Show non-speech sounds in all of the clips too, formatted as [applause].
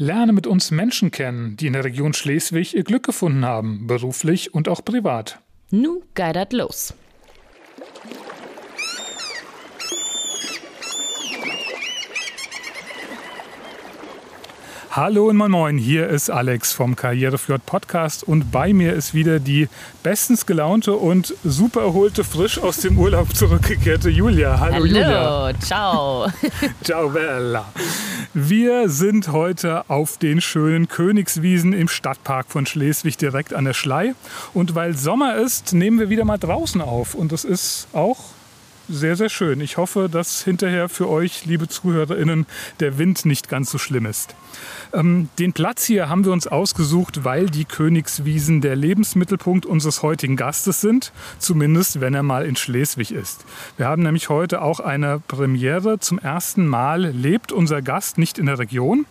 Lerne mit uns Menschen kennen, die in der Region Schleswig ihr Glück gefunden haben, beruflich und auch privat. Nu geidert los. Hallo und moin moin, hier ist Alex vom Karriereflirt Podcast und bei mir ist wieder die bestens gelaunte und super erholte, frisch aus dem Urlaub zurückgekehrte Julia. Hallo, Hallo Julia. ciao. [laughs] Ciao Bella. Wir sind heute auf den schönen Königswiesen im Stadtpark von Schleswig direkt an der Schlei und weil Sommer ist, nehmen wir wieder mal draußen auf und das ist auch sehr, sehr schön. Ich hoffe, dass hinterher für euch, liebe ZuhörerInnen, der Wind nicht ganz so schlimm ist. Ähm, den Platz hier haben wir uns ausgesucht, weil die Königswiesen der Lebensmittelpunkt unseres heutigen Gastes sind, zumindest wenn er mal in Schleswig ist. Wir haben nämlich heute auch eine Premiere. Zum ersten Mal lebt unser Gast nicht in der Region,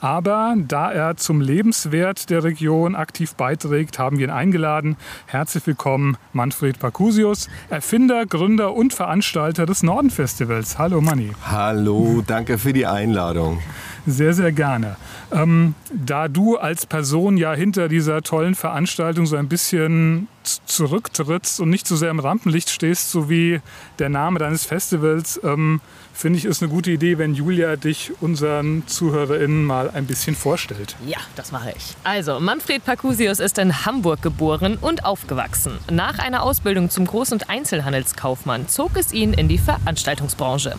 aber da er zum Lebenswert der Region aktiv beiträgt, haben wir ihn eingeladen. Herzlich willkommen, Manfred Parcusius, Erfinder, Gründer und Veranstalter des Norden-Festivals. Hallo Manni. Hallo, danke für die Einladung. Sehr, sehr gerne. Ähm, da du als Person ja hinter dieser tollen Veranstaltung so ein bisschen zurücktrittst und nicht so sehr im Rampenlicht stehst, so wie der Name deines Festivals, ähm, finde ich, ist eine gute Idee, wenn Julia dich unseren ZuhörerInnen mal ein bisschen vorstellt. Ja, das mache ich. Also, Manfred Parcusius ist in Hamburg geboren und aufgewachsen. Nach einer Ausbildung zum Groß- und Einzelhandelskaufmann zog es ihn in die Veranstaltungsbranche.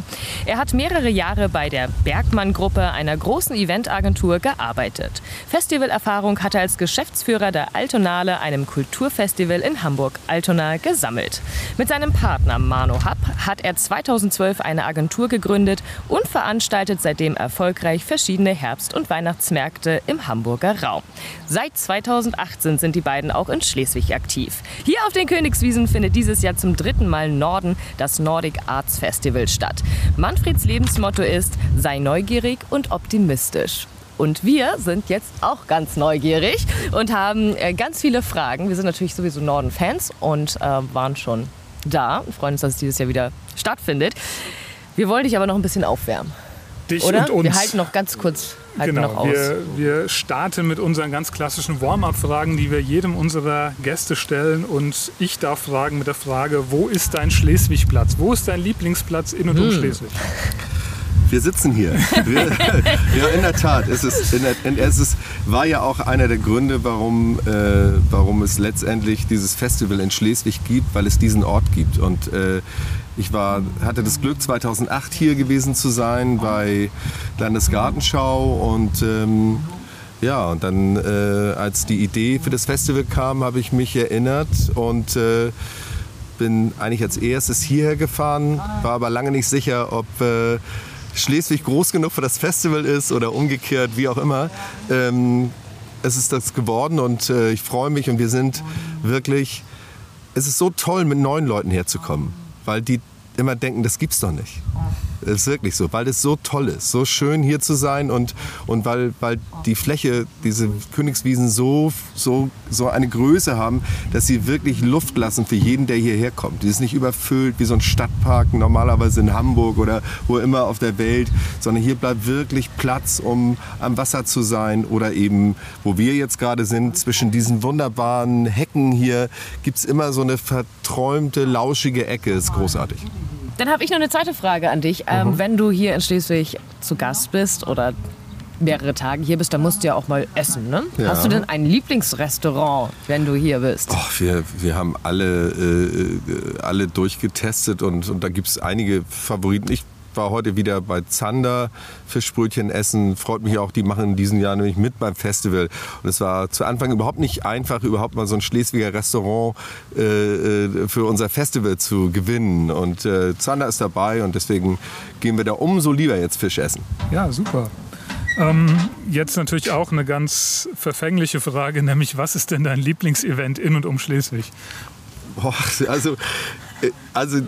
Er hat mehrere Jahre bei der Bergmann-Gruppe, einer großen Eventagentur, gearbeitet. Festivalerfahrung hat er als Geschäftsführer der Altonale, einem Kulturfestival in Hamburg-Altona, gesammelt. Mit seinem Partner Mano Happ hat er 2012 eine Agentur gegründet und veranstaltet seitdem erfolgreich verschiedene Herbst- und Weihnachtsmärkte im Hamburger Raum. Seit 2018 sind die beiden auch in Schleswig aktiv. Hier auf den Königswiesen findet dieses Jahr zum dritten Mal Norden das Nordic Arts Festival statt. Manfreds Lebensmotto ist, sei neugierig und optimistisch. Und wir sind jetzt auch ganz neugierig und haben äh, ganz viele Fragen. Wir sind natürlich sowieso Norden-Fans und äh, waren schon da und freuen uns, dass es dieses Jahr wieder stattfindet. Wir wollen dich aber noch ein bisschen aufwärmen. Dich Oder? und uns. Wir halten noch ganz kurz halten wir noch Genau, aus. wir, wir starten mit unseren ganz klassischen Warm-up-Fragen, die wir jedem unserer Gäste stellen. Und ich darf fragen mit der Frage, wo ist dein Schleswig-Platz? Wo ist dein Lieblingsplatz in und um Hm. Schleswig? Wir sitzen hier. Wir, [laughs] ja, in der Tat. Es, ist, der, es ist, war ja auch einer der Gründe, warum, äh, warum es letztendlich dieses Festival in Schleswig gibt, weil es diesen Ort gibt. Und äh, ich war, hatte das Glück, 2008 hier gewesen zu sein bei Landesgartenschau und ähm, ja, und dann, äh, als die Idee für das Festival kam, habe ich mich erinnert und äh, bin eigentlich als erstes hierher gefahren, war aber lange nicht sicher, ob äh, Schleswig groß genug für das Festival ist oder umgekehrt, wie auch immer. Ähm, es ist das geworden und äh, ich freue mich und wir sind wirklich, es ist so toll, mit neuen Leuten herzukommen, weil die immer denken, das gibt's doch nicht. Das ist wirklich so, weil es so toll ist, so schön hier zu sein und, und weil, weil die Fläche, diese Königswiesen so, so, so eine Größe haben, dass sie wirklich Luft lassen für jeden, der hierher kommt. Die ist nicht überfüllt wie so ein Stadtpark normalerweise in Hamburg oder wo immer auf der Welt, sondern hier bleibt wirklich Platz, um am Wasser zu sein oder eben, wo wir jetzt gerade sind, zwischen diesen wunderbaren Hecken hier gibt es immer so eine verträumte, lauschige Ecke. Ist großartig. Dann habe ich noch eine zweite Frage an dich. Ähm, Wenn du hier in Schleswig zu Gast bist oder mehrere Tage hier bist, dann musst du ja auch mal essen. Ne? Ja. Hast du denn ein Lieblingsrestaurant, wenn du hier bist? Och, wir, wir haben alle, äh, alle durchgetestet und, und da gibt es einige Favoriten. Ich war heute wieder bei Zander Fischbrötchen essen. Freut mich auch, die machen in diesem Jahr nämlich mit beim Festival. Und es war zu Anfang überhaupt nicht einfach, überhaupt mal so ein Schleswiger Restaurant äh, äh, für unser Festival zu gewinnen. Und äh, Zander ist dabei und deswegen gehen wir da umso lieber jetzt Fisch essen. Ja, super. Ähm, jetzt natürlich auch eine ganz verfängliche Frage, nämlich was ist denn dein Lieblingsevent in und um Schleswig? Boah, also Also,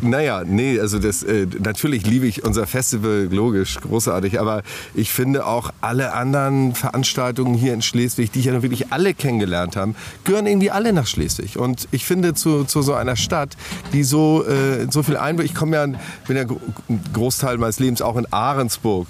naja, nee, also das, äh, natürlich liebe ich unser Festival, logisch, großartig, aber ich finde auch alle anderen Veranstaltungen hier in Schleswig, die ich ja wirklich alle kennengelernt habe, gehören irgendwie alle nach Schleswig. Und ich finde zu, zu so einer Stadt, die so, äh, so viel Einblick, ich komme ja, bin ja Großteil meines Lebens auch in Ahrensburg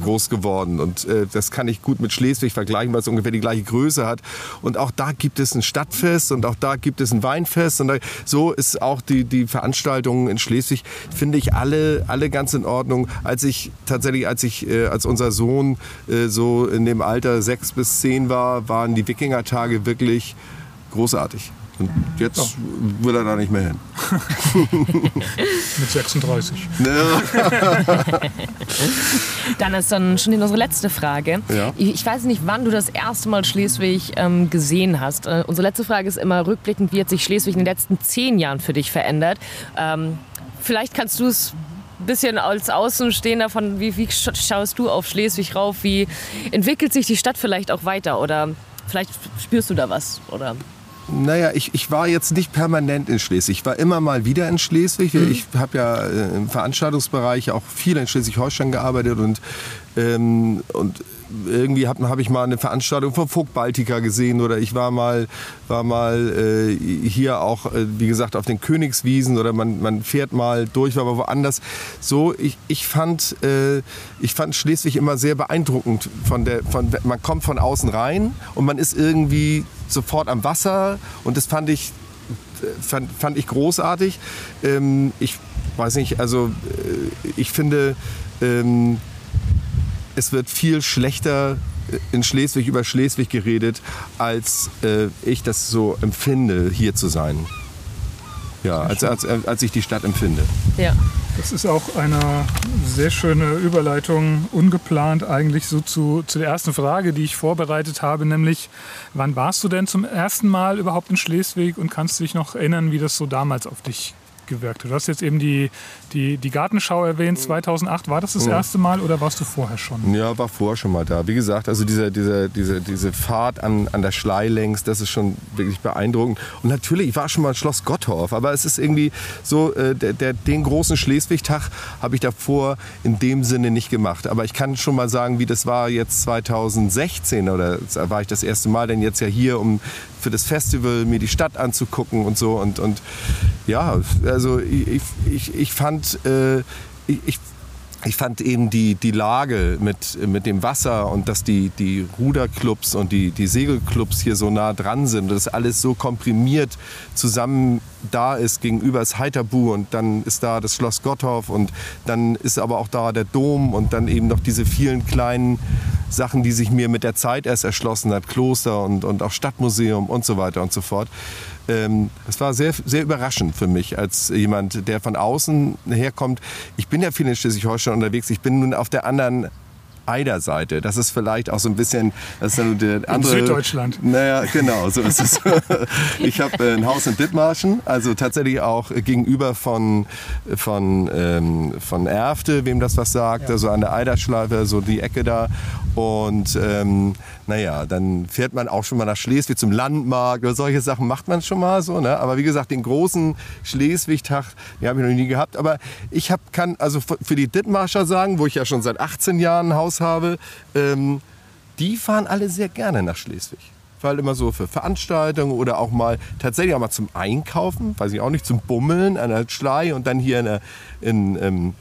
groß geworden und äh, das kann ich gut mit Schleswig vergleichen, weil es ungefähr die gleiche Größe hat. Und auch da gibt es ein Stadtfest und auch da gibt es ein Weinfest und da, so ist auch die, die Veranstaltungen in Schleswig, finde ich alle, alle ganz in Ordnung. Als ich tatsächlich, als ich, äh, als unser Sohn äh, so in dem Alter sechs bis zehn war, waren die Wikingertage wirklich großartig. Und jetzt ja. will er da nicht mehr hin. [laughs] Mit 36. [laughs] dann ist dann schon unsere letzte Frage. Ja. Ich weiß nicht, wann du das erste Mal Schleswig ähm, gesehen hast. Äh, unsere letzte Frage ist immer rückblickend, wie hat sich Schleswig in den letzten zehn Jahren für dich verändert? Ähm, vielleicht kannst du es ein bisschen als Außenstehender von, wie, wie schaust du auf Schleswig rauf? Wie entwickelt sich die Stadt vielleicht auch weiter? Oder vielleicht spürst du da was? Oder? Naja, ich, ich war jetzt nicht permanent in Schleswig. Ich war immer mal wieder in Schleswig. Mhm. Ich habe ja äh, im Veranstaltungsbereich auch viel in Schleswig-Holstein gearbeitet und, ähm, und irgendwie habe hab ich mal eine Veranstaltung von Vogt Baltica gesehen oder ich war mal, war mal äh, hier auch, äh, wie gesagt, auf den Königswiesen oder man, man fährt mal durch, war aber woanders. So, ich, ich, fand, äh, ich fand Schleswig immer sehr beeindruckend. Von der, von, man kommt von außen rein und man ist irgendwie sofort am Wasser und das fand ich, fand, fand ich großartig. Ähm, ich weiß nicht, also äh, ich finde, ähm, es wird viel schlechter in Schleswig über Schleswig geredet, als äh, ich das so empfinde, hier zu sein. Ja, als, als, als ich die Stadt empfinde. Ja. Das ist auch eine sehr schöne Überleitung, ungeplant eigentlich so zu, zu der ersten Frage, die ich vorbereitet habe, nämlich wann warst du denn zum ersten Mal überhaupt in Schleswig und kannst du dich noch erinnern, wie das so damals auf dich gewirkt Du hast jetzt eben die, die, die Gartenschau erwähnt, 2008. War das das erste Mal oder warst du vorher schon? Ja, war vorher schon mal da. Wie gesagt, also diese, diese, diese, diese Fahrt an, an der Schlei längs, das ist schon wirklich beeindruckend. Und natürlich, ich war schon mal in Schloss Gottorf, aber es ist irgendwie so, äh, der, der, den großen Schleswig-Tag habe ich davor in dem Sinne nicht gemacht. Aber ich kann schon mal sagen, wie das war jetzt 2016 oder war ich das erste Mal denn jetzt ja hier, um für das Festival mir die Stadt anzugucken und so. Und, und ja, also ich, ich, ich fand, äh, ich, ich ich fand eben die, die Lage mit, mit dem Wasser und dass die, die Ruderclubs und die, die Segelclubs hier so nah dran sind, dass alles so komprimiert zusammen da ist gegenüber das Heiterbu und dann ist da das Schloss Gottorf und dann ist aber auch da der Dom und dann eben noch diese vielen kleinen Sachen, die sich mir mit der Zeit erst erschlossen hat, Kloster und, und auch Stadtmuseum und so weiter und so fort ähm, das war sehr, sehr überraschend für mich als jemand, der von außen herkommt. Ich bin ja viel in Schleswig-Holstein unterwegs. Ich bin nun auf der anderen Eiderseite. Das ist vielleicht auch so ein bisschen, das ist dann der andere. In Süddeutschland. Naja, genau, so ist es. [laughs] ich habe äh, ein Haus in Dithmarschen, also tatsächlich auch gegenüber von, von, ähm, von Erfte, wem das was sagt, ja. also an der Eiderschleife, so die Ecke da. Und ähm, naja, dann fährt man auch schon mal nach Schleswig zum Landmarkt oder solche Sachen macht man schon mal so. Ne? Aber wie gesagt, den großen Schleswig-Tag, den habe ich noch nie gehabt. Aber ich hab, kann also für die Dithmarscher sagen, wo ich ja schon seit 18 Jahren ein Haus habe, ähm, die fahren alle sehr gerne nach Schleswig weil immer so für Veranstaltungen oder auch mal tatsächlich auch mal zum Einkaufen, weiß ich auch nicht, zum Bummeln an der Schlei und dann hier in der in, ähm,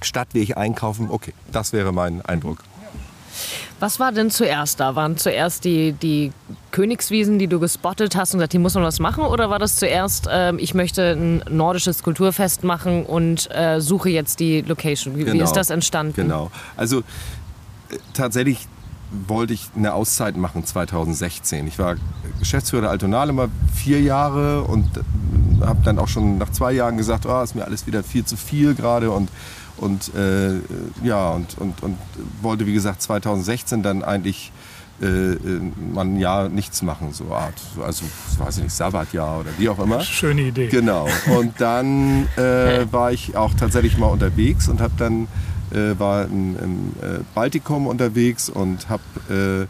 Stadtweg einkaufen. Okay, das wäre mein Eindruck. Was war denn zuerst da? Waren zuerst die, die Königswiesen, die du gespottet hast und gesagt, hier muss man was machen? Oder war das zuerst, äh, ich möchte ein nordisches Kulturfest machen und äh, suche jetzt die Location? Wie, genau. wie ist das entstanden? Genau. Also äh, tatsächlich wollte ich eine Auszeit machen 2016. Ich war Geschäftsführer der Altonale mal vier Jahre und äh, habe dann auch schon nach zwei Jahren gesagt, oh, ist mir alles wieder viel zu viel gerade und und äh, ja und, und, und wollte wie gesagt 2016 dann eigentlich äh, äh, mal ein Jahr nichts machen, so Art, also weiß ich nicht, Sabbatjahr oder wie auch immer. Schöne Idee. Genau. Und dann [laughs] äh, war ich auch tatsächlich mal unterwegs und habe dann äh, war im, im äh, Baltikum unterwegs und habe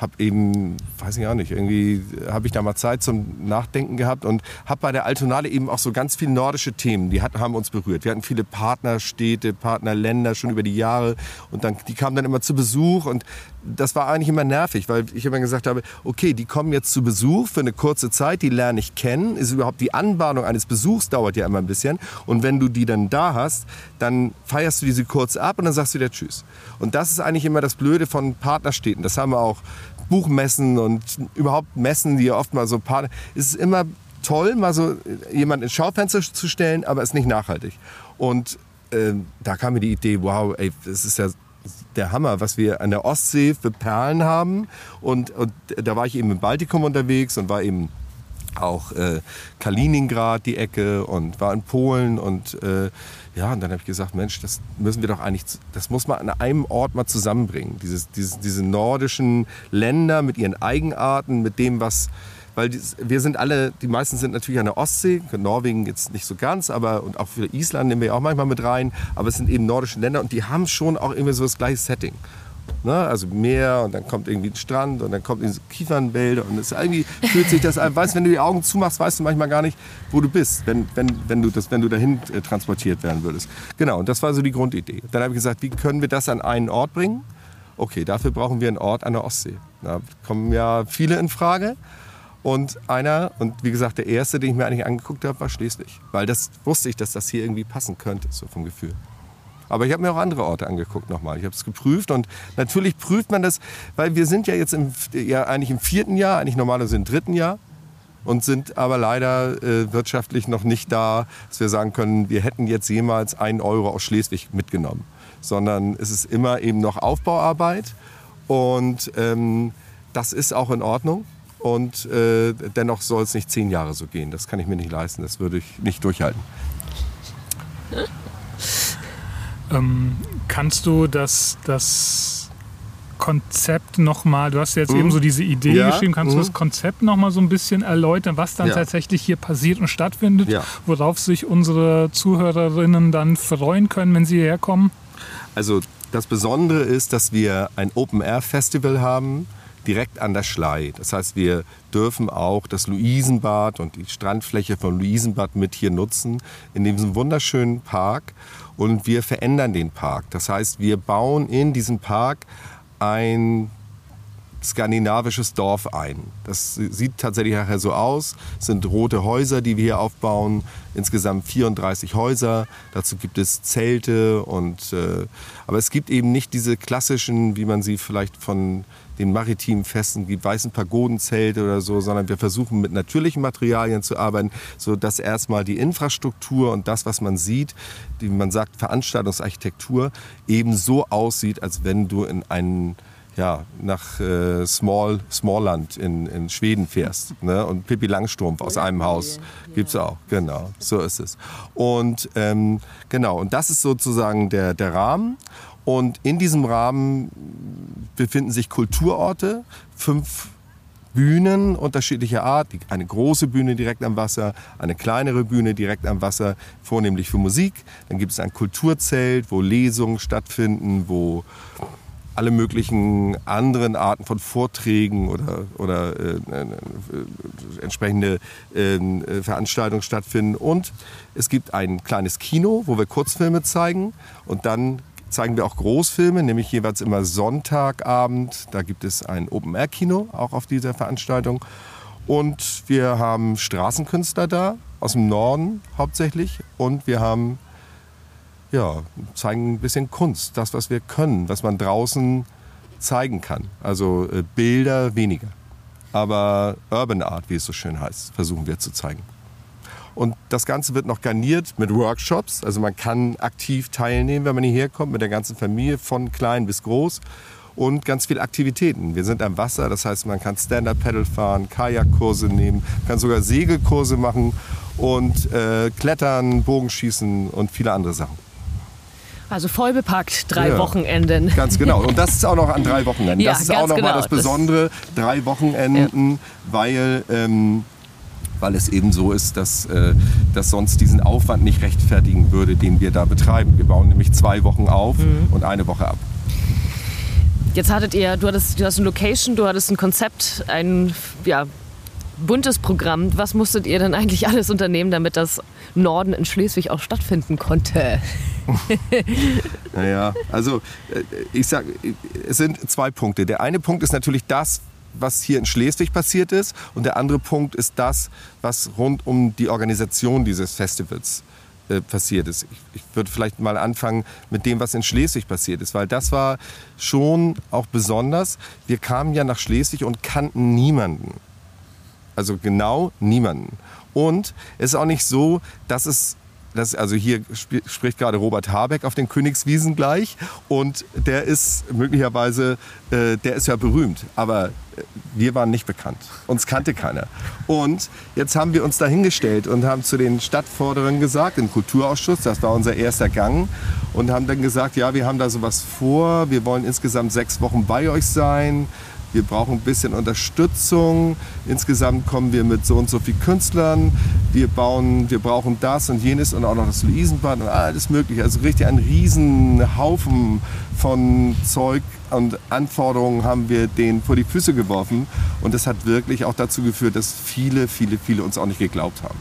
habe eben, weiß ich auch nicht, irgendwie habe ich da mal Zeit zum Nachdenken gehabt und habe bei der Altonale eben auch so ganz viele nordische Themen, die hat, haben uns berührt. Wir hatten viele Partnerstädte, Partnerländer schon über die Jahre und dann, die kamen dann immer zu Besuch und das war eigentlich immer nervig, weil ich immer gesagt habe, okay, die kommen jetzt zu Besuch für eine kurze Zeit, die lerne ich kennen, ist überhaupt die Anbahnung eines Besuchs dauert ja immer ein bisschen und wenn du die dann da hast, dann feierst du diese kurz ab und dann sagst du wieder Tschüss. Und das ist eigentlich immer das Blöde von Partnerstädten. Das haben wir auch Buchmessen und überhaupt Messen, die ja oft mal so Partner. Es ist immer toll, mal so jemanden ins Schaufenster zu stellen, aber es ist nicht nachhaltig. Und äh, da kam mir die Idee, wow, ey, das ist ja der Hammer, was wir an der Ostsee für Perlen haben. Und, und da war ich eben im Baltikum unterwegs und war eben auch äh, Kaliningrad die Ecke und war in Polen und äh, ja, und dann habe ich gesagt, Mensch, das müssen wir doch eigentlich, das muss man an einem Ort mal zusammenbringen. Dieses, dieses, diese nordischen Länder mit ihren Eigenarten, mit dem, was, weil wir sind alle, die meisten sind natürlich an der Ostsee, Norwegen jetzt nicht so ganz, aber und auch für Island nehmen wir auch manchmal mit rein, aber es sind eben nordische Länder und die haben schon auch irgendwie so das gleiche Setting. Ne? Also Meer und dann kommt irgendwie ein Strand und dann kommt irgendwie Kiefernwälder und es irgendwie fühlt sich das an. Weißt, wenn du die Augen zumachst, weißt du manchmal gar nicht, wo du bist, wenn, wenn, wenn, du, das, wenn du dahin äh, transportiert werden würdest. Genau, und das war so die Grundidee. Dann habe ich gesagt, wie können wir das an einen Ort bringen? Okay, dafür brauchen wir einen Ort an der Ostsee. Da kommen ja viele in Frage. Und einer, und wie gesagt, der erste, den ich mir eigentlich angeguckt habe, war Schleswig. Weil das wusste ich, dass das hier irgendwie passen könnte, so vom Gefühl. Aber ich habe mir auch andere Orte angeguckt nochmal. Ich habe es geprüft und natürlich prüft man das, weil wir sind ja jetzt im, ja, eigentlich im vierten Jahr, eigentlich normalerweise im dritten Jahr und sind aber leider äh, wirtschaftlich noch nicht da, dass wir sagen können, wir hätten jetzt jemals einen Euro aus Schleswig mitgenommen. Sondern es ist immer eben noch Aufbauarbeit und ähm, das ist auch in Ordnung. Und äh, dennoch soll es nicht zehn Jahre so gehen. Das kann ich mir nicht leisten. Das würde ich nicht durchhalten. Ähm, kannst du das, das Konzept nochmal, du hast jetzt mhm. eben so diese Idee ja. geschrieben, kannst mhm. du das Konzept nochmal so ein bisschen erläutern, was dann ja. tatsächlich hier passiert und stattfindet, ja. worauf sich unsere Zuhörerinnen dann freuen können, wenn sie hierher kommen? Also das Besondere ist, dass wir ein Open-Air-Festival haben, direkt an der Schlei. Das heißt, wir dürfen auch das Luisenbad und die Strandfläche von Luisenbad mit hier nutzen, in diesem wunderschönen Park und wir verändern den Park. Das heißt, wir bauen in diesen Park ein skandinavisches Dorf ein. Das sieht tatsächlich nachher so aus. Es sind rote Häuser, die wir hier aufbauen. Insgesamt 34 Häuser. Dazu gibt es Zelte und äh, aber es gibt eben nicht diese klassischen, wie man sie vielleicht von den maritimen Festen gibt, weißen Pagodenzelte oder so, sondern wir versuchen mit natürlichen Materialien zu arbeiten, sodass erstmal die Infrastruktur und das, was man sieht, wie man sagt Veranstaltungsarchitektur, eben so aussieht, als wenn du in einen ja, nach äh, Small, Smallland in, in Schweden fährst. [laughs] Ne? Und Pippi Langstrumpf aus einem Haus gibt es auch. Genau, so ist es. Und ähm, genau, und das ist sozusagen der, der Rahmen. Und in diesem Rahmen befinden sich Kulturorte, fünf Bühnen unterschiedlicher Art. Eine große Bühne direkt am Wasser, eine kleinere Bühne direkt am Wasser, vornehmlich für Musik. Dann gibt es ein Kulturzelt, wo Lesungen stattfinden, wo alle möglichen anderen Arten von Vorträgen oder, oder äh, äh, entsprechende äh, Veranstaltungen stattfinden. Und es gibt ein kleines Kino, wo wir Kurzfilme zeigen. Und dann zeigen wir auch Großfilme, nämlich jeweils immer Sonntagabend. Da gibt es ein Open-Air-Kino auch auf dieser Veranstaltung. Und wir haben Straßenkünstler da, aus dem Norden hauptsächlich. Und wir haben, ja, zeigen ein bisschen Kunst, das, was wir können, was man draußen zeigen kann. Also äh, Bilder weniger. Aber Urban Art, wie es so schön heißt, versuchen wir zu zeigen. Und das Ganze wird noch garniert mit Workshops. Also man kann aktiv teilnehmen, wenn man hierher kommt, mit der ganzen Familie, von klein bis groß. Und ganz viele Aktivitäten. Wir sind am Wasser, das heißt, man kann Stand-Up-Paddle fahren, Kajakkurse nehmen, kann sogar Segelkurse machen und äh, Klettern, Bogenschießen und viele andere Sachen. Also voll bepackt, drei ja, Wochenenden. Ganz genau. Und das ist auch noch an drei Wochenenden. Ja, das ist auch noch genau. mal das Besondere, drei Wochenenden, ja. weil ähm, weil es eben so ist, dass äh, das sonst diesen Aufwand nicht rechtfertigen würde, den wir da betreiben. Wir bauen nämlich zwei Wochen auf mhm. und eine Woche ab. Jetzt hattet ihr, du hattest, du hast eine Location, du hattest ein Konzept, ein ja, buntes Programm. Was musstet ihr denn eigentlich alles unternehmen, damit das Norden in Schleswig auch stattfinden konnte? [laughs] naja, also äh, ich sag, es sind zwei Punkte. Der eine Punkt ist natürlich das, was hier in Schleswig passiert ist. Und der andere Punkt ist das, was rund um die Organisation dieses Festivals äh, passiert ist. Ich, ich würde vielleicht mal anfangen mit dem, was in Schleswig passiert ist, weil das war schon auch besonders. Wir kamen ja nach Schleswig und kannten niemanden. Also genau niemanden. Und es ist auch nicht so, dass es das, also hier sp spricht gerade Robert Habeck auf den Königswiesen gleich und der ist möglicherweise, äh, der ist ja berühmt, aber äh, wir waren nicht bekannt. Uns kannte keiner. Und jetzt haben wir uns da hingestellt und haben zu den Stadtforderern gesagt, im Kulturausschuss, das war unser erster Gang, und haben dann gesagt, ja, wir haben da sowas vor, wir wollen insgesamt sechs Wochen bei euch sein, wir brauchen ein bisschen Unterstützung. Insgesamt kommen wir mit so und so vielen Künstlern. Wir bauen, wir brauchen das und jenes und auch noch das Luisenbad und alles mögliche. Also richtig einen riesen Haufen von Zeug und Anforderungen haben wir denen vor die Füße geworfen. Und das hat wirklich auch dazu geführt, dass viele, viele, viele uns auch nicht geglaubt haben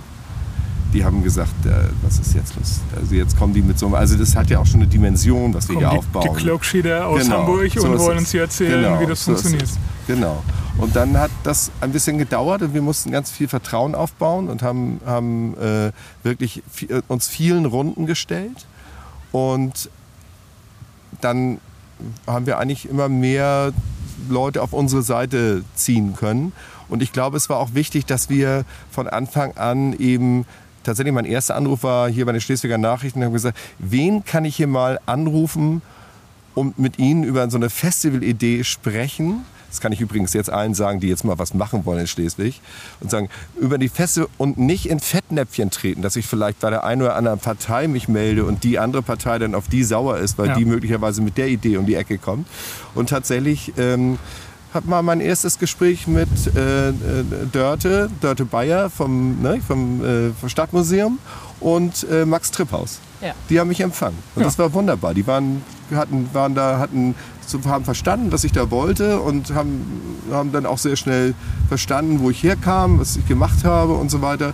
die haben gesagt, äh, was ist jetzt los? Also jetzt kommen die mit so einem, also das hat ja auch schon eine Dimension, was wir hier die, aufbauen. Die Cloakschieder aus genau, Hamburg so und wollen uns hier erzählen, genau, wie das so funktioniert. Genau. Und dann hat das ein bisschen gedauert und wir mussten ganz viel Vertrauen aufbauen und haben, haben äh, wirklich viel, uns vielen Runden gestellt. Und dann haben wir eigentlich immer mehr Leute auf unsere Seite ziehen können. Und ich glaube, es war auch wichtig, dass wir von Anfang an eben tatsächlich mein erster Anruf war hier bei den Schleswiger Nachrichten. Ich habe gesagt, wen kann ich hier mal anrufen und mit Ihnen über so eine Festivalidee sprechen? Das kann ich übrigens jetzt allen sagen, die jetzt mal was machen wollen in Schleswig. Und sagen, über die Feste und nicht in Fettnäpfchen treten, dass ich vielleicht bei der einen oder anderen Partei mich melde und die andere Partei dann auf die sauer ist, weil ja. die möglicherweise mit der Idee um die Ecke kommt. Und tatsächlich ähm, habe mal mein erstes Gespräch mit äh, äh, Dörte, Dörte Bayer vom, ne, vom, äh, vom Stadtmuseum und äh, Max Tripphaus. Ja. Die haben mich empfangen. Und ja. das war wunderbar. Die waren, hatten, waren da, hatten, haben verstanden, was ich da wollte und haben, haben dann auch sehr schnell verstanden, wo ich herkam, was ich gemacht habe und so weiter.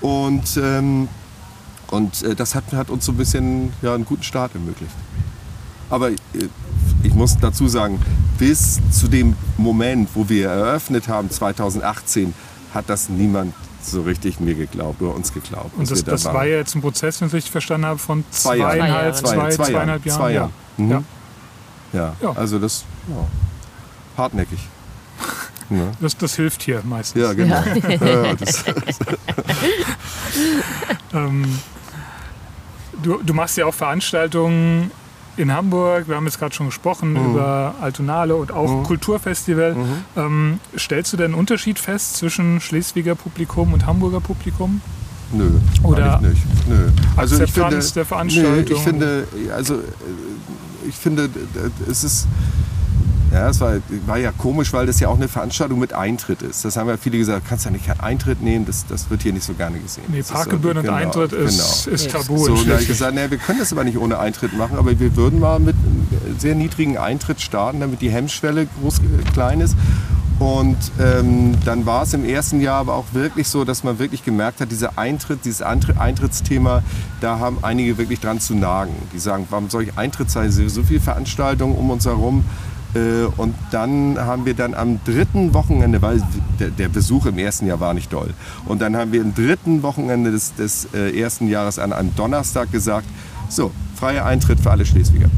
Und, ähm, und äh, das hat, hat uns so ein bisschen ja, einen guten Start ermöglicht. Aber äh, ich muss dazu sagen, bis zu dem Moment, wo wir eröffnet haben, 2018, hat das niemand so richtig mir geglaubt oder uns geglaubt. Und das, da das war ja jetzt ein Prozess, wenn ich richtig verstanden habe, von zwei zweieinhalb, zwei, zwei, zwei, zweieinhalb Jahren. Zwei Jahre. Mhm. Ja. Ja. ja. also das ja, hartnäckig. Ja. [laughs] Das, das, hilft hier meistens. Ja, genau. Ja. [laughs] [laughs] ähm, du, du machst ja auch Veranstaltungen in Hamburg, wir haben jetzt gerade schon gesprochen mhm. über Altonale und auch mhm. Kulturfestival. Mhm. Ähm, stellst du denn einen Unterschied fest zwischen Schleswiger Publikum und Hamburger Publikum? Nö, Oder nicht. Nö. Also ich finde, der Veranstaltung? Nö, ich finde, also äh, ich finde, es ist ja, es war, war, ja komisch, weil das ja auch eine Veranstaltung mit Eintritt ist. Das haben ja viele gesagt, du kannst ja nicht keinen Eintritt nehmen, das, das wird hier nicht so gerne gesehen. Nee, Parkgebühren und genau, Eintritt ist, genau. ist tabu. So, da habe ich gesagt, nee, wir können das aber nicht ohne Eintritt machen, aber wir würden mal mit einem sehr niedrigen Eintritt starten, damit die Hemmschwelle groß, äh, klein ist. Und ähm, dann war es im ersten Jahr aber auch wirklich so, dass man wirklich gemerkt hat, dieser Eintritt, dieses Eintrittsthema, da haben einige wirklich dran zu nagen. Die sagen, warum soll ich Eintritt sein? So viele Veranstaltungen um uns herum und dann haben wir dann am dritten Wochenende, weil der Besuch im ersten Jahr war nicht doll, und dann haben wir am dritten Wochenende des, des äh, ersten Jahres an einem Donnerstag gesagt, so, freier Eintritt für alle Schleswiger.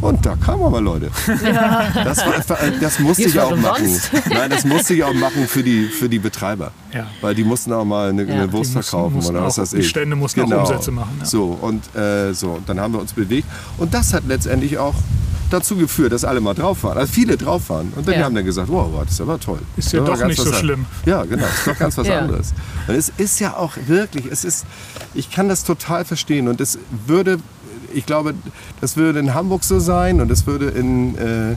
Und da kamen aber Leute. Ja. Das, war, das musste ich auch machen. Nein, das musste ich auch machen für die, für die Betreiber. Ja. Weil die mussten auch mal eine, ja. eine Wurst mussten, verkaufen mussten oder was weiß ich. Die Stände mussten genau. auch Umsätze machen. Ja. So, und äh, so, dann haben wir uns bewegt. Und das hat letztendlich auch dazu geführt, dass alle mal drauf waren. Also viele drauf waren. Und dann ja. haben dann gesagt, wow, das ist aber toll. Ist ja, doch nicht so schlimm. Ja, genau, ist doch ganz was [laughs] ja. anderes. Und es ist ja auch wirklich, es ist, ich kann das total verstehen. Und es würde, ich glaube, das würde in Hamburg so sein und es würde in, äh,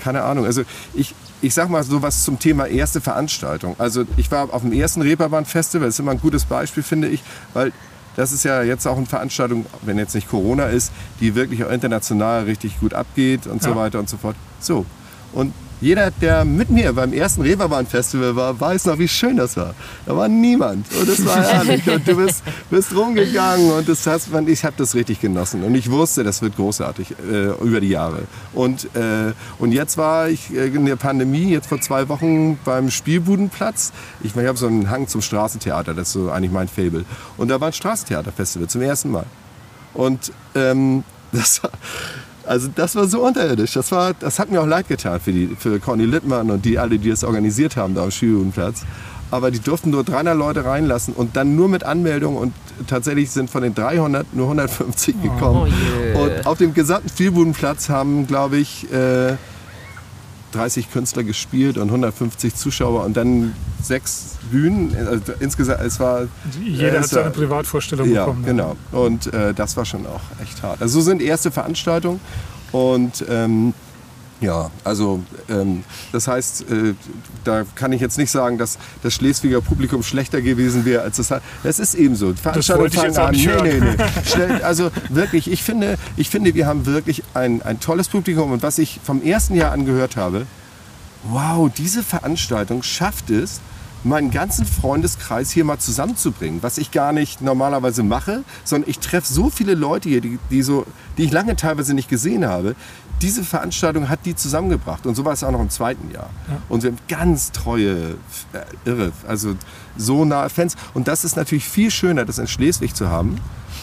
keine Ahnung, also ich, ich sag mal so was zum Thema erste Veranstaltung. Also ich war auf dem ersten Reeperbahn-Festival, das ist immer ein gutes Beispiel, finde ich, weil das ist ja jetzt auch eine Veranstaltung, wenn jetzt nicht Corona ist, die wirklich auch international richtig gut abgeht und so weiter und so fort. So. Und jeder, der mit mir beim ersten Reeperbahn-Festival war, weiß noch, wie schön das war. Da war niemand und es war herrlich und du bist, bist rumgegangen und das hast, ich habe das richtig genossen und ich wusste, das wird großartig äh, über die Jahre. Und, äh, und jetzt war ich äh, in der Pandemie, jetzt vor zwei Wochen beim Spielbudenplatz. Ich, ich habe so einen Hang zum Straßentheater, das ist so eigentlich mein Fable. Und da war ein Straßentheaterfestival zum ersten Mal. Und ähm, [laughs] das war also das war so unterirdisch. Das, war, das hat mir auch leid getan für, die, für Conny Littmann und die alle, die das organisiert haben da am Schuljugendplatz. Aber die durften nur 300 Leute reinlassen und dann nur mit Anmeldung und tatsächlich sind von den 300 nur 150 gekommen. Oh, yeah. Und auf dem gesamten Spielbudenplatz haben, glaube ich, äh, 30 Künstler gespielt und 150 Zuschauer und dann sechs Bühnen. Also insgesamt, es war. Jeder äh, hat seine Privatvorstellung ja, bekommen. Genau. Und äh, das war schon auch echt hart. Also so sind erste Veranstaltungen und ähm, ja, also ähm, das heißt, äh, da kann ich jetzt nicht sagen, dass das Schleswiger Publikum schlechter gewesen wäre als das. Das ist eben so. Veranstaltungen fangen an. Nee, nee, nee. also wirklich, ich finde, ich finde, wir haben wirklich ein, ein tolles Publikum und was ich vom ersten Jahr angehört habe, wow, diese Veranstaltung schafft es, meinen ganzen Freundeskreis hier mal zusammenzubringen, was ich gar nicht normalerweise mache, sondern ich treffe so viele Leute hier, die, die, so, die ich lange teilweise nicht gesehen habe. Diese Veranstaltung hat die zusammengebracht und so war es auch noch im zweiten Jahr. Ja. Und wir haben ganz treue, äh, irre, also so nahe Fans. Und das ist natürlich viel schöner, das in Schleswig zu haben,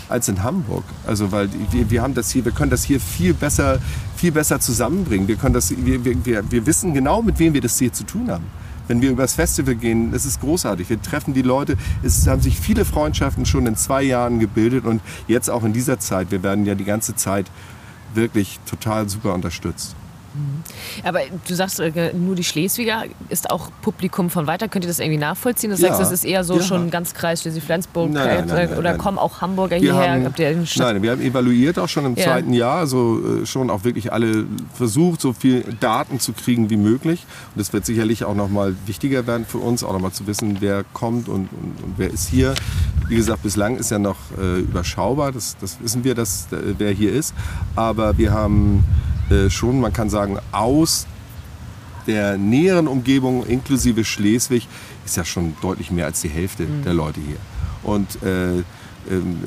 als in Hamburg. Also weil wir, wir haben das hier, wir können das hier viel besser, viel besser zusammenbringen. Wir, können das, wir, wir, wir wissen genau, mit wem wir das hier zu tun haben wenn wir übers Festival gehen, es ist großartig. Wir treffen die Leute. Es haben sich viele Freundschaften schon in zwei Jahren gebildet und jetzt auch in dieser Zeit. Wir werden ja die ganze Zeit wirklich total super unterstützt. Mhm. Aber du sagst, äh, nur die Schleswiger ist auch Publikum von weiter. Könnt ihr das irgendwie nachvollziehen? Du ja. sagst, das ist eher so ja. schon ganz Kreis Schleswig-Flensburg äh, oder kommen auch Hamburger wir hierher? Haben, nein, wir haben evaluiert auch schon im ja. zweiten Jahr, also schon auch wirklich alle versucht, so viel Daten zu kriegen wie möglich. Und das wird sicherlich auch noch mal wichtiger werden für uns, auch noch mal zu wissen, wer kommt und, und, und wer ist hier. Wie gesagt, bislang ist ja noch äh, überschaubar, das, das wissen wir, dass, äh, wer hier ist. Aber wir haben äh, schon, man kann sagen, aus der näheren Umgebung inklusive Schleswig ist ja schon deutlich mehr als die Hälfte mhm. der Leute hier. Und äh, ähm,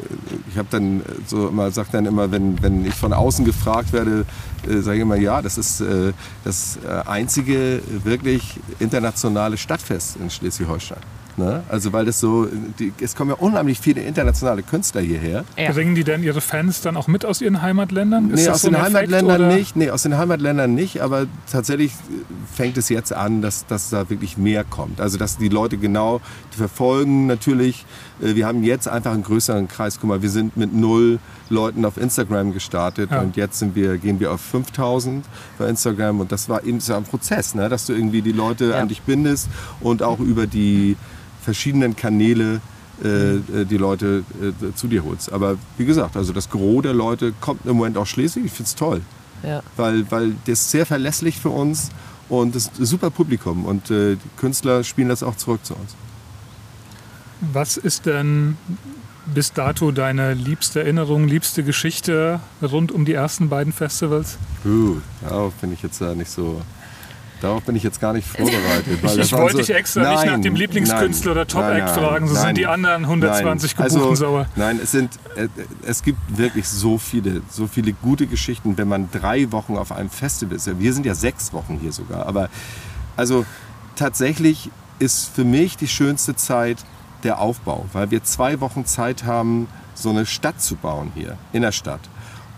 ich habe dann so immer sage dann immer, wenn, wenn ich von außen gefragt werde, äh, sage ich immer, ja, das ist äh, das äh, einzige wirklich internationale Stadtfest in Schleswig-Holstein. Ne? Also weil das so, die, es kommen ja unheimlich viele internationale Künstler hierher. Ja. Bringen die denn ihre Fans dann auch mit aus ihren Heimatländern? Ist nee, aus so den Heimatländern Effekt, nicht. Nee, aus den Heimatländern nicht, aber tatsächlich fängt es jetzt an, dass, dass da wirklich mehr kommt. Also dass die Leute genau die verfolgen natürlich. Äh, wir haben jetzt einfach einen größeren Kreis. Guck mal, wir sind mit null Leuten auf Instagram gestartet ja. und jetzt sind wir, gehen wir auf 5000 bei Instagram und das war eben so ein Prozess, ne? dass du irgendwie die Leute ja. an dich bindest und auch über die verschiedenen Kanäle äh, äh, die Leute äh, zu dir holst. Aber wie gesagt, also das Gros der Leute kommt im Moment aus Schleswig. Ich finde es toll. Ja. Weil, weil das ist sehr verlässlich für uns und das ist ein super Publikum. Und äh, die Künstler spielen das auch zurück zu uns. Was ist denn bis dato deine liebste Erinnerung, liebste Geschichte rund um die ersten beiden Festivals? Uh, darauf bin ich jetzt ja nicht so Darauf bin ich jetzt gar nicht vorbereitet. [laughs] ich wollte so, dich extra nein, nicht nach dem Lieblingskünstler nein, oder Top-Act fragen, so nein, sind die anderen 120 nein. gebuchten also, sauer. Nein, es, sind, äh, es gibt wirklich so viele, so viele gute Geschichten, wenn man drei Wochen auf einem Festival ist. Wir sind ja sechs Wochen hier sogar. Aber also tatsächlich ist für mich die schönste Zeit der Aufbau, weil wir zwei Wochen Zeit haben, so eine Stadt zu bauen hier in der Stadt.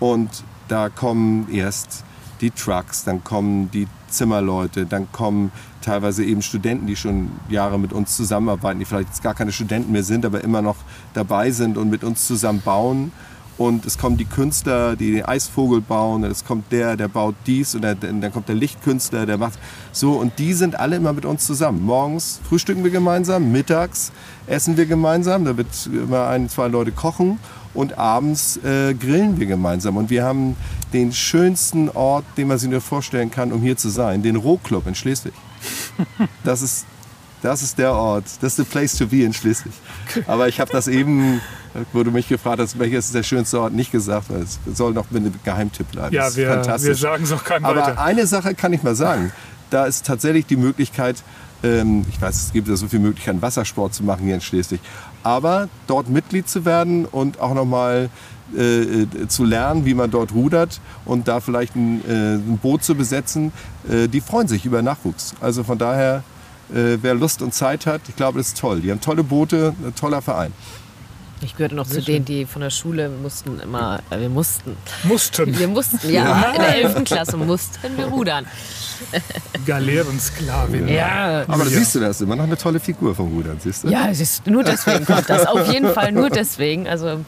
Und da kommen erst die Trucks, dann kommen die Zimmerleute, dann kommen teilweise eben Studenten, die schon Jahre mit uns zusammenarbeiten, die vielleicht jetzt gar keine Studenten mehr sind, aber immer noch dabei sind und mit uns zusammen bauen. Und es kommen die Künstler, die den Eisvogel bauen, und es kommt der, der baut dies, und dann kommt der Lichtkünstler, der macht so. Und die sind alle immer mit uns zusammen. Morgens frühstücken wir gemeinsam, mittags essen wir gemeinsam, da wird immer ein, zwei Leute kochen und abends äh, grillen wir gemeinsam. Und wir haben den schönsten Ort, den man sich nur vorstellen kann, um hier zu sein, den Rohclub in Schleswig. [laughs] Das ist das ist der Ort, das ist the place to be in Schleswig. Aber ich habe das eben, wo du mich gefragt hast, welches ist der schönste Ort, nicht gesagt, es soll noch einem Geheimtipp bleiben. Ja, wir, wir sagen es auch keinem Aber weiter. eine Sache kann ich mal sagen. Da ist tatsächlich die Möglichkeit, ähm, ich weiß, es gibt ja so viele Möglichkeiten, Wassersport zu machen hier in Schleswig, aber dort Mitglied zu werden und auch nochmal äh, zu lernen, wie man dort rudert und da vielleicht ein, äh, ein Boot zu besetzen, äh, die freuen sich über Nachwuchs. Also von daher, äh, wer Lust und Zeit hat, ich glaube, das ist toll. Die haben tolle Boote, ein toller Verein. Ich gehörte noch zu denen, die von der Schule mussten immer, äh, wir mussten, Mussten. wir mussten, ja, in der 11. Klasse mussten wir rudern. Galeerensklavin. Ja, Aber da Ja. siehst du das, immer noch eine tolle Figur vom Rudern, siehst du? Ja, es ist nur deswegen kommt das. Auf jeden Fall nur deswegen. Also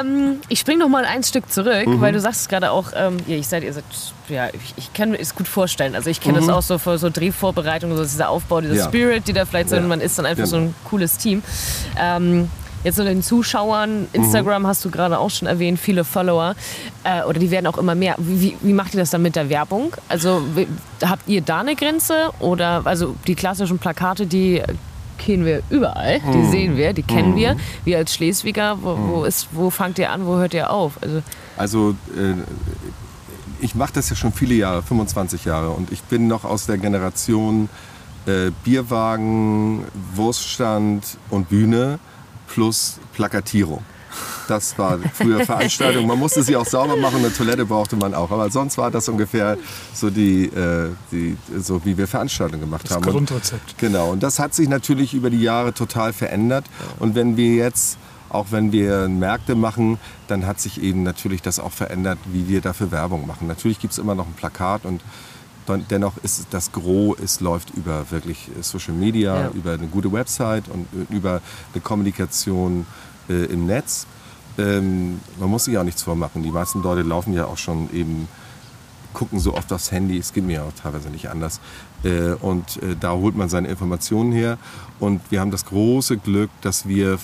ähm, ich springe noch mal ein Stück zurück, Mhm. weil du sagst gerade auch, ähm, ihr, ich seid, ihr seid, ja, ich, ich kann mir es gut vorstellen. Also ich kenne Mhm. das auch so für so Drehvorbereitungen, so dieser Aufbau, dieser Ja. Spirit, die da vielleicht so, Ja. man ist dann einfach so Genau. ein cooles Team. Ähm, Jetzt so den Zuschauern, Instagram hast du gerade auch schon erwähnt, viele Follower. Äh, oder die werden auch immer mehr. Wie, wie macht ihr das dann mit der Werbung? Also wie, habt ihr da eine Grenze? Oder also die klassischen Plakate, die kennen wir überall, die sehen wir, die kennen wir. Wir als Schleswiger, wo, wo, ist, wo fangt ihr an, wo hört ihr auf? Also, Also äh, ich mache das ja schon viele Jahre, 25 Jahre. Und ich bin noch aus der Generation äh, Bierwagen, Wurststand und Bühne plus Plakatierung. Das war früher Veranstaltung. Man musste sie auch sauber machen, eine Toilette brauchte man auch. Aber sonst war das ungefähr so, die, äh, die, so wie wir Veranstaltungen gemacht Das haben. Und- Grundrezept. Genau, und das hat sich natürlich über die Jahre total verändert. Und wenn wir jetzt, auch wenn wir Märkte machen, dann hat sich eben natürlich das auch verändert, wie wir dafür Werbung machen. Natürlich gibt es immer noch ein Plakat und dennoch ist das Gros, es läuft über wirklich Social Media, Ja. über eine gute Website und äh, über eine Kommunikation äh, im Netz. Ähm, man muss sich auch nichts vormachen. Die meisten Leute laufen ja auch schon eben gucken so oft aufs Handy, es geht mir auch teilweise nicht anders. Äh, und äh, da holt man seine Informationen her. Und wir haben das große Glück, dass wir äh,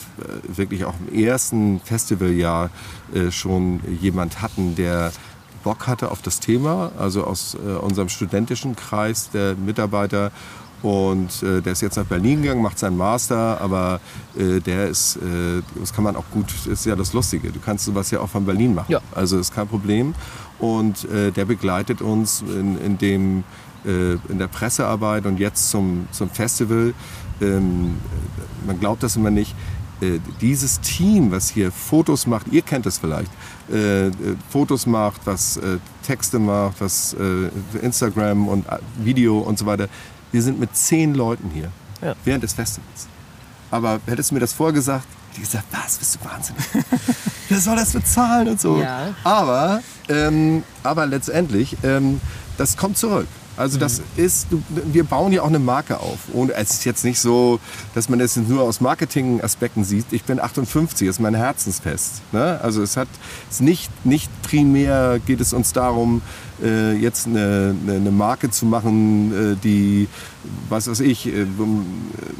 wirklich auch im ersten Festivaljahr äh, schon jemand hatten, der Bock hatte auf das Thema, also aus äh, unserem studentischen Kreis der Mitarbeiter. Und äh, der ist jetzt nach Berlin gegangen, macht seinen Master, aber äh, der ist, äh, das kann man auch gut, ist ja das Lustige. Du kannst sowas ja auch von Berlin machen. Ja. Also ist kein Problem. Und äh, der begleitet uns in, in, dem, äh, in der Pressearbeit und jetzt zum, zum Festival. Ähm, man glaubt das immer nicht. Äh, dieses Team, was hier Fotos macht, ihr kennt es vielleicht, äh, äh, Fotos macht, was äh, Texte macht, was Instagram und Video und so weiter. Wir sind mit zehn Leuten hier Ja. während des Festivals. Aber hättest du mir das vorgesagt, hätte ich gesagt, was, bist du wahnsinnig? [laughs] Wer soll das bezahlen und so? Ja. Aber, ähm, aber letztendlich, ähm, das kommt zurück. Also das ist, wir bauen ja auch eine Marke auf. Und es ist jetzt nicht so, dass man das nur aus Marketing-Aspekten sieht. Ich bin 58, das ist mein Herzensfest. Ne? Also es hat es nicht, nicht primär geht es uns darum, äh, jetzt eine, eine, eine Marke zu machen, äh, die, was weiß ich, äh,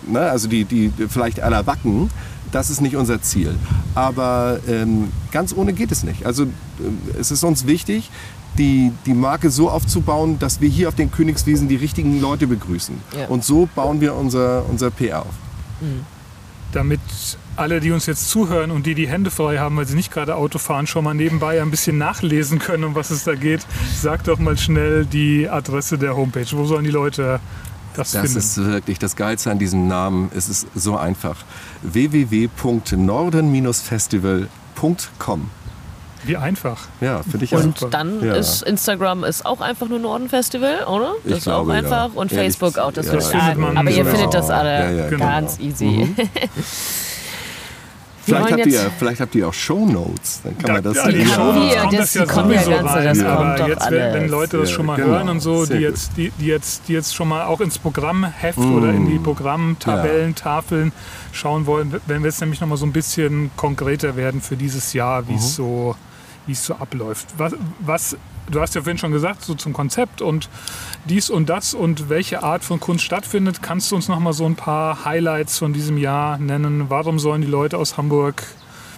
ne? also die, die vielleicht aller wacken. Das ist nicht unser Ziel. Aber ähm, ganz ohne geht es nicht. Also ähm, es ist uns wichtig, die, die Marke so aufzubauen, dass wir hier auf den Königswiesen die richtigen Leute begrüßen. Ja. Und so bauen wir unser, unser PR auf. Damit alle, die uns jetzt zuhören und die die Hände frei haben, weil sie nicht gerade Auto fahren, schon mal nebenbei ein bisschen nachlesen können, um was es da geht, sag doch mal schnell die Adresse der Homepage. Wo sollen die Leute das, Das finden? ist wirklich das Geilste an diesem Namen. Es ist so einfach. www.norden-festival.com Wie einfach. Ja, finde ich Und auch. dann Ja. ist Instagram ist auch einfach nur Norden Festival, oder? Das Ich ist glaube, auch ja. einfach. Und Ja, Facebook ich- auch. Das ja, wird das findet man Aber ihr so. findet das alle Ja, ja, genau. ganz easy. [laughs] Vielleicht wollen habt, ihr, vielleicht habt ihr auch Shownotes. Dann kann Ja, man das ja, die Ja. Shownotes Ja, kommt das das ja kommt ja sowieso ganz- rein. kommt aber doch jetzt, wenn, wenn alles. Leute das Ja, schon mal genau. hören und so, Sehr die jetzt, die, die, jetzt, die jetzt schon mal auch ins Programmheft oder in die Programmtabellen, Tafeln schauen wollen, wenn wir jetzt nämlich noch mal so ein bisschen konkreter werden für dieses Jahr, wie es so wie es so abläuft. Was, was, du hast ja vorhin schon gesagt, so zum Konzept und dies und das und welche Art von Kunst stattfindet. Kannst du uns noch mal so ein paar Highlights von diesem Jahr nennen? Warum sollen die Leute aus Hamburg,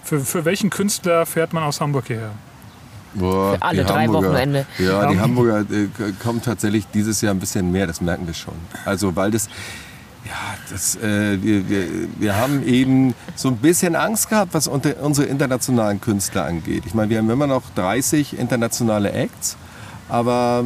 für, für welchen Künstler fährt man aus Hamburg hierher? Boah, Für alle drei Hamburger- Wochenende. Ja, die Hamburger äh, kommen tatsächlich dieses Jahr ein bisschen mehr, das merken wir schon. Also, weil das, Ja, das, äh, wir, wir, wir haben eben so ein bisschen Angst gehabt, was unter, unsere internationalen Künstler angeht. Ich meine, wir haben immer noch 30 internationale Acts, aber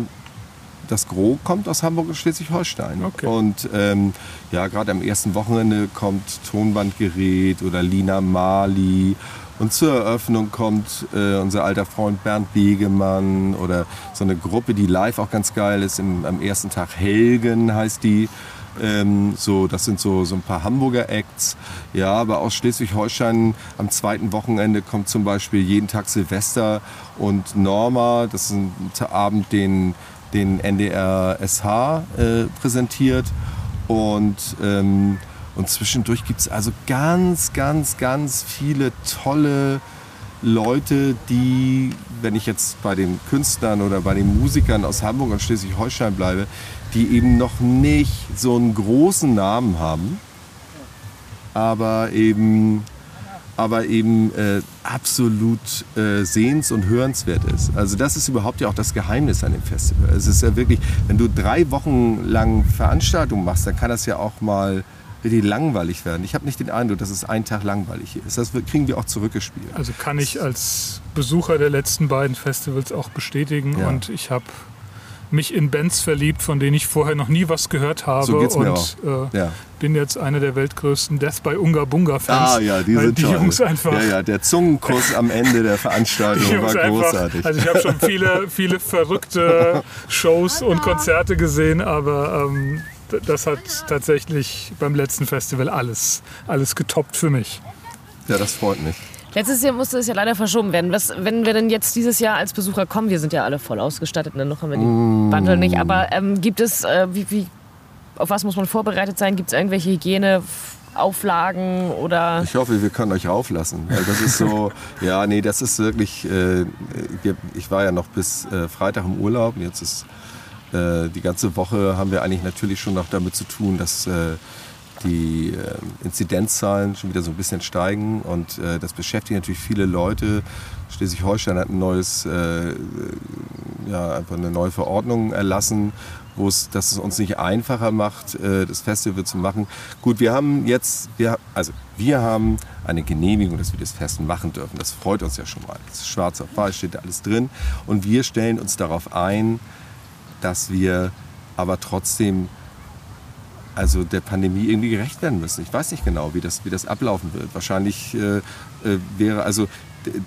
das Gros kommt aus Hamburg und Schleswig-Holstein. Okay. Und ähm, ja, gerade am ersten Wochenende kommt Tonbandgerät oder Lina Mali. Und zur Eröffnung kommt äh, unser alter Freund Bernd Begemann oder so eine Gruppe, die live auch ganz geil ist. Im, am ersten Tag Helgen heißt die. Ähm, so, das sind so, so ein paar Hamburger Acts. Ja, aber aus Schleswig-Holstein am zweiten Wochenende kommt zum Beispiel jeden Tag Silvester und Norma. Das ist ein Abend, den, den NDR SH äh, präsentiert. Und, ähm, und zwischendurch gibt es also ganz, ganz, ganz viele tolle Leute, die, wenn ich jetzt bei den Künstlern oder bei den Musikern aus Hamburg und Schleswig-Holstein bleibe, die eben noch nicht so einen großen Namen haben, aber eben, aber eben äh, absolut äh, sehens- und hörenswert ist. Also das ist überhaupt ja auch das Geheimnis an dem Festival. Es ist ja wirklich, wenn du drei Wochen lang Veranstaltungen machst, dann kann das ja auch mal richtig langweilig werden. Ich habe nicht den Eindruck, dass es einen Tag langweilig ist. Das kriegen wir auch zurückgespielt. Also kann ich als Besucher der letzten beiden Festivals auch bestätigen. Ja. Und ich habe mich in Bands verliebt, von denen ich vorher noch nie was gehört habe. So geht's mir und Äh, Ja. bin jetzt einer der weltgrößten Death by Unga Bunga Fans. Ah ja, die sind die toll. Jungs einfach. Ja, ja, der Zungenkuss am Ende der Veranstaltung [laughs] Die Jungs war einfach, großartig. also ich habe schon viele, viele verrückte [laughs] Shows und Konzerte gesehen, aber ähm, das hat tatsächlich beim letzten Festival alles, alles getoppt für mich. Ja, das freut mich. Letztes Jahr musste es ja leider verschoben werden. Was, wenn wir denn jetzt dieses Jahr als Besucher kommen, wir sind ja alle voll ausgestattet, ne? noch haben wir die Mm. Bundle nicht, aber ähm, gibt es, äh, wie, wie, auf was muss man vorbereitet sein? Gibt es irgendwelche Hygieneauflagen oder... Ich hoffe, wir können euch auflassen. Weil das ist so, [laughs] ja, nee, das ist wirklich, äh, wir, ich war ja noch bis äh, Freitag im Urlaub und jetzt ist äh, die ganze Woche haben wir eigentlich natürlich schon noch damit zu tun, dass äh, die äh, Inzidenzzahlen schon wieder so ein bisschen steigen und äh, das beschäftigt natürlich viele Leute. Schleswig-Holstein hat ein neues, äh, ja, einfach eine neue Verordnung erlassen, wo es, dass es uns nicht einfacher macht, das Festival zu machen. Gut, wir haben jetzt, wir, also wir haben eine Genehmigung, dass wir das Fest machen dürfen. Das freut uns ja schon mal. Das ist schwarz auf weiß, steht da alles drin. Und wir stellen uns darauf ein, dass wir aber trotzdem also der Pandemie irgendwie gerecht werden müssen. Ich weiß nicht genau, wie das, wie das ablaufen wird. Wahrscheinlich äh, äh, wäre also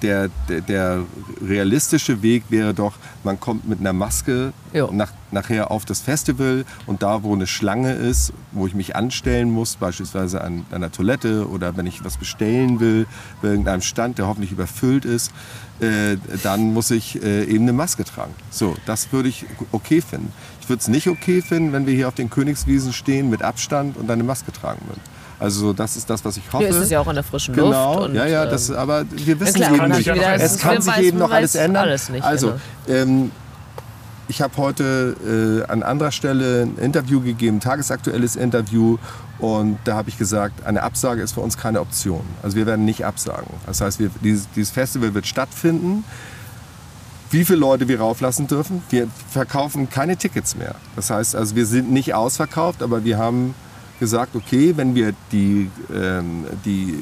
der, der, der realistische Weg wäre doch, man kommt mit einer Maske nach, nachher auf das Festival und da, wo eine Schlange ist, wo ich mich anstellen muss, beispielsweise an einer Toilette oder wenn ich was bestellen will, bei irgendeinem Stand, der hoffentlich überfüllt ist, äh, dann muss ich äh, eben eine Maske tragen. So, das würde ich okay finden. Ich würde es nicht okay finden, wenn wir hier auf den Königswiesen stehen mit Abstand und eine Maske tragen würden. Also das ist das, was ich hoffe. Hier ist es ja auch in der frischen Genau, Luft. und, ja, ja, ähm, das, aber wir wissen klar, eben kann nicht. ja. Es kann sich weiß, eben noch alles ändern. Alles nicht, also, genau. ähm, ich habe heute äh, an anderer Stelle ein Interview gegeben, ein tagesaktuelles Interview. Und da habe ich gesagt, eine Absage ist für uns keine Option. Also wir werden nicht absagen. Das heißt, wir, dieses, dieses Festival wird stattfinden. Wie viele Leute wir rauflassen dürfen? Wir verkaufen keine Tickets mehr. Das heißt, also wir sind nicht ausverkauft, aber wir haben gesagt, okay, wenn wir die, ähm, die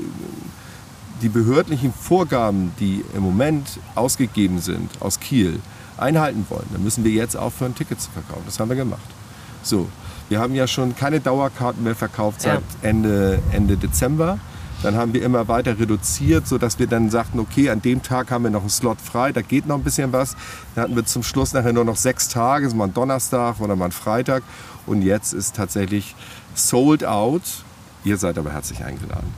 die behördlichen Vorgaben, die im Moment ausgegeben sind aus Kiel, einhalten wollen, dann müssen wir jetzt aufhören, Tickets zu verkaufen. Das haben wir gemacht. So, wir haben ja schon keine Dauerkarten mehr verkauft Ja. seit Ende, Ende Dezember. Dann haben wir immer weiter reduziert, sodass wir dann sagten, okay, an dem Tag haben wir noch einen Slot frei, da geht noch ein bisschen was. Dann hatten wir zum Schluss nachher nur noch sechs Tage, so mal ein Donnerstag oder mal ein Freitag. Und jetzt ist tatsächlich sold out. Ihr seid aber herzlich eingeladen.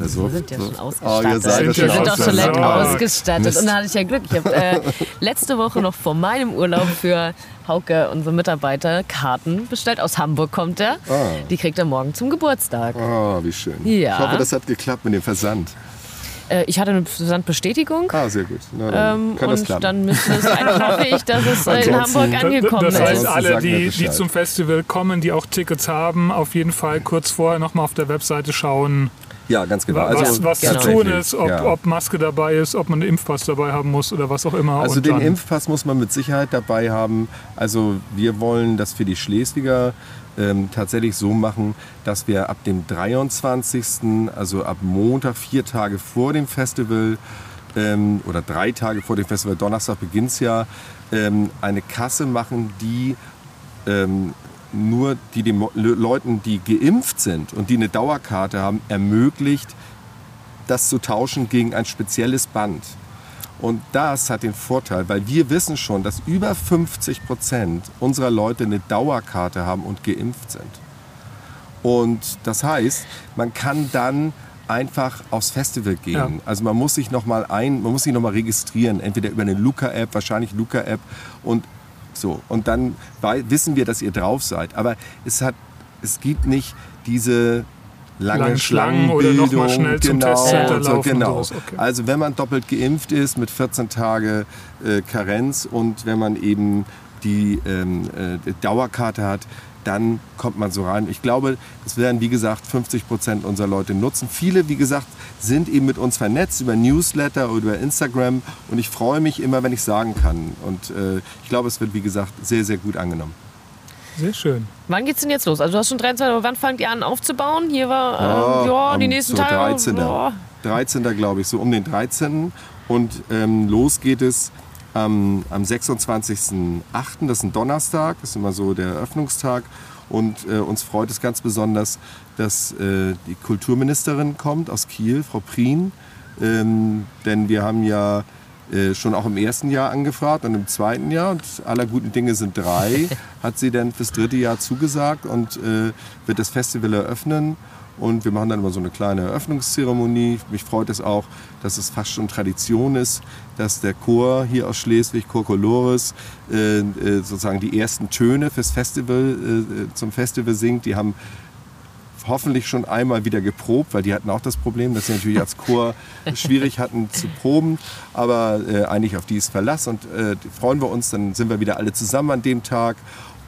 Also, Wir sind ja so- schon Oh, ausgestattet. ihr seid Sind ja wir auch schon längst ausgestattet. Mist. Und da hatte ich ja Glück. Ich habe äh, [laughs] letzte Woche noch vor meinem Urlaub für Hauke, unsere Mitarbeiter, Karten bestellt. Aus Hamburg kommt er. Ah. Die kriegt er morgen zum Geburtstag. Oh, wie schön. Ja. Ich hoffe, das hat geklappt mit dem Versand. Äh, ich hatte eine Versandbestätigung. Ah, sehr gut. Na, dann Ähm, kann das und klappen. dann müsste es eigentlich hoffe ich, dass es in Hamburg angekommen Das heißt, ist. Alle, die, die zum Festival kommen, die auch Tickets haben, auf jeden Fall kurz vorher noch mal auf der Webseite schauen. Ja, ganz genau. Was, Also was zu tun ist, ob, ja. ob Maske dabei ist, ob man einen Impfpass dabei haben muss oder was auch immer. Also den Impfpass muss man mit Sicherheit dabei haben. Also wir wollen das für die Schleswiger ähm, tatsächlich so machen, dass wir ab dem 23., also ab Montag, vier Tage vor dem Festival ähm, oder drei Tage vor dem Festival, Donnerstag beginnt es ja, ähm, eine Kasse machen, die ähm, nur die den Mo- Le- Leuten, die geimpft sind und die eine Dauerkarte haben, ermöglicht, das zu tauschen gegen ein spezielles Band. Und das hat den Vorteil, weil wir wissen schon, dass über 50 Prozent unserer Leute eine Dauerkarte haben und geimpft sind. Und das heißt, man kann dann einfach aufs Festival gehen. Ja. Also man muss sich noch mal ein, man muss sich noch mal registrieren, entweder über eine Luca-App, wahrscheinlich Luca-App und so. Und dann wissen wir, dass ihr drauf seid. Aber es hat, es gibt nicht diese lange oder mal Schlangenbildung. zum genau, Testcenter so, genau. okay. Also wenn man doppelt geimpft ist mit 14 Tage äh, Karenz und wenn man eben die ähm, äh, die Dauerkarte hat, dann kommt man so rein. Ich glaube, es werden, wie gesagt, 50 Prozent unserer Leute nutzen. Viele, wie gesagt, sind eben mit uns vernetzt über Newsletter oder über Instagram. Und ich freue mich immer, wenn ich sagen kann. Und äh, ich glaube, es wird, wie gesagt, sehr, sehr gut angenommen. Sehr schön. Wann geht's denn jetzt los? Also du hast schon 23, aber wann fangt ihr an aufzubauen? Hier war, ähm, ja, die nächsten so Tage. 13. boah. 13. glaube ich, so um den 13. Und ähm, los geht es am, am 26.08., das ist ein Donnerstag, das ist immer so der Eröffnungstag. Und äh, uns freut es ganz besonders, dass äh, die Kulturministerin kommt aus Kiel, Frau Prien. Ähm, denn wir haben ja äh, schon auch im ersten Jahr angefragt und im zweiten Jahr, und aller guten Dinge sind drei, [laughs] hat sie dann fürs dritte Jahr zugesagt und äh, wird das Festival eröffnen. Und wir machen dann immer so eine kleine Eröffnungszeremonie. Mich freut es auch, dass es fast schon Tradition ist, dass der Chor hier aus Schleswig, Chor Colores, äh, äh, sozusagen die ersten Töne fürs Festival, äh, zum Festival singt. Die haben hoffentlich schon einmal wieder geprobt, weil die hatten auch das Problem, dass sie natürlich als Chor [laughs] schwierig hatten zu proben. Aber äh, eigentlich auf die ist Verlass und äh, freuen wir uns, dann sind wir wieder alle zusammen an dem Tag.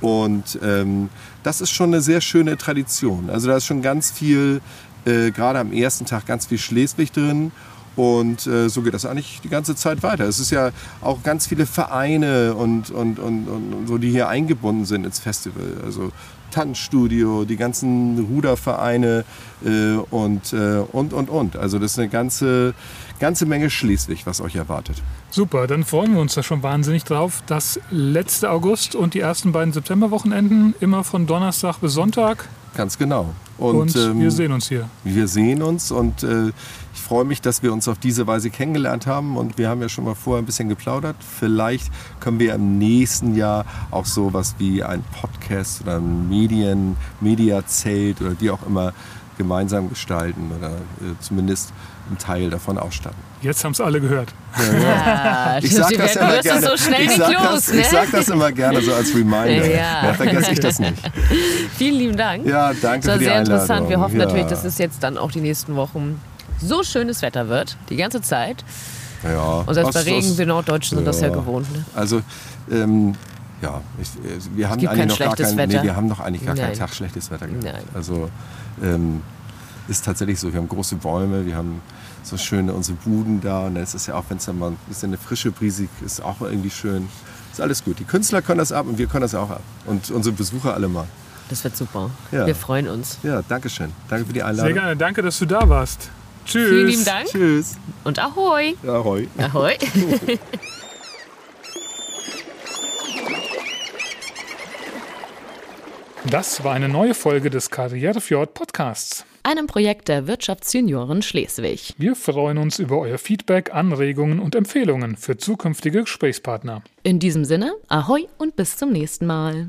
Und ähm, das ist schon eine sehr schöne Tradition. Also da ist schon ganz viel, äh, gerade am ersten Tag ganz viel Schleswig drin. Und äh, so geht das eigentlich die ganze Zeit weiter. Es ist ja auch ganz viele Vereine und, und, und, und, und so, die hier eingebunden sind ins Festival. Also Tanzstudio, die ganzen Rudervereine äh, und, äh, und, und, und. Also das ist eine ganze, ganze Menge Schleswig, was euch erwartet. Super, dann freuen wir uns da schon wahnsinnig drauf. Das letzte August und die ersten beiden Septemberwochenenden immer von Donnerstag bis Sonntag. Ganz genau. Und, ähm, wir sehen uns hier. Wir sehen uns und äh, freue mich, dass wir uns auf diese Weise kennengelernt haben und wir haben ja schon mal vorher ein bisschen geplaudert. Vielleicht können wir im nächsten Jahr auch sowas wie ein Podcast oder ein Medien, Mediazelt oder wie auch immer gemeinsam gestalten oder äh, zumindest einen Teil davon ausstatten. Jetzt haben es alle gehört. Ja, Ich sag du das immer gerne. so ich, das, ne? sag das immer gerne so als Reminder. Ja. Ja, vergesse ich das nicht. [laughs] Vielen lieben Dank. Ja, danke Das war für die sehr interessant. Einladung. Wir hoffen ja. natürlich, dass es jetzt dann auch die nächsten Wochen so schönes Wetter wird, die ganze Zeit. Ja. Und selbst bei Regen, wir Norddeutschen sind das ja gewohnt. Ne? Also, ähm, ja, ich, wir haben kein noch gar schlechtes kein, Wetter. Nee, wir haben noch eigentlich gar Nein. keinen Tag schlechtes Wetter gehabt. Nein. Also, ähm, ist tatsächlich so. Wir haben große Bäume, wir haben so schöne unsere Buden da und es ist ja auch, wenn es dann mal ein bisschen eine frische Brise ist, auch irgendwie schön. Ist alles gut. Die Künstler können das ab und wir können das auch ab. Und unsere Besucher alle mal. Das wird super. Ja. Wir freuen uns. Ja, danke schön. Danke für die Sehr Einladung. gerne. Danke, dass du da warst. Tschüss. Vielen lieben Dank Tschüss. und Ahoi. Ahoi. Ahoi. [laughs] Das war eine neue Folge des Karrierefjord Podcasts. Einem Projekt der Wirtschaftsjunioren Schleswig. Wir freuen uns über euer Feedback, Anregungen und Empfehlungen für zukünftige Gesprächspartner. In diesem Sinne, Ahoi und bis zum nächsten Mal.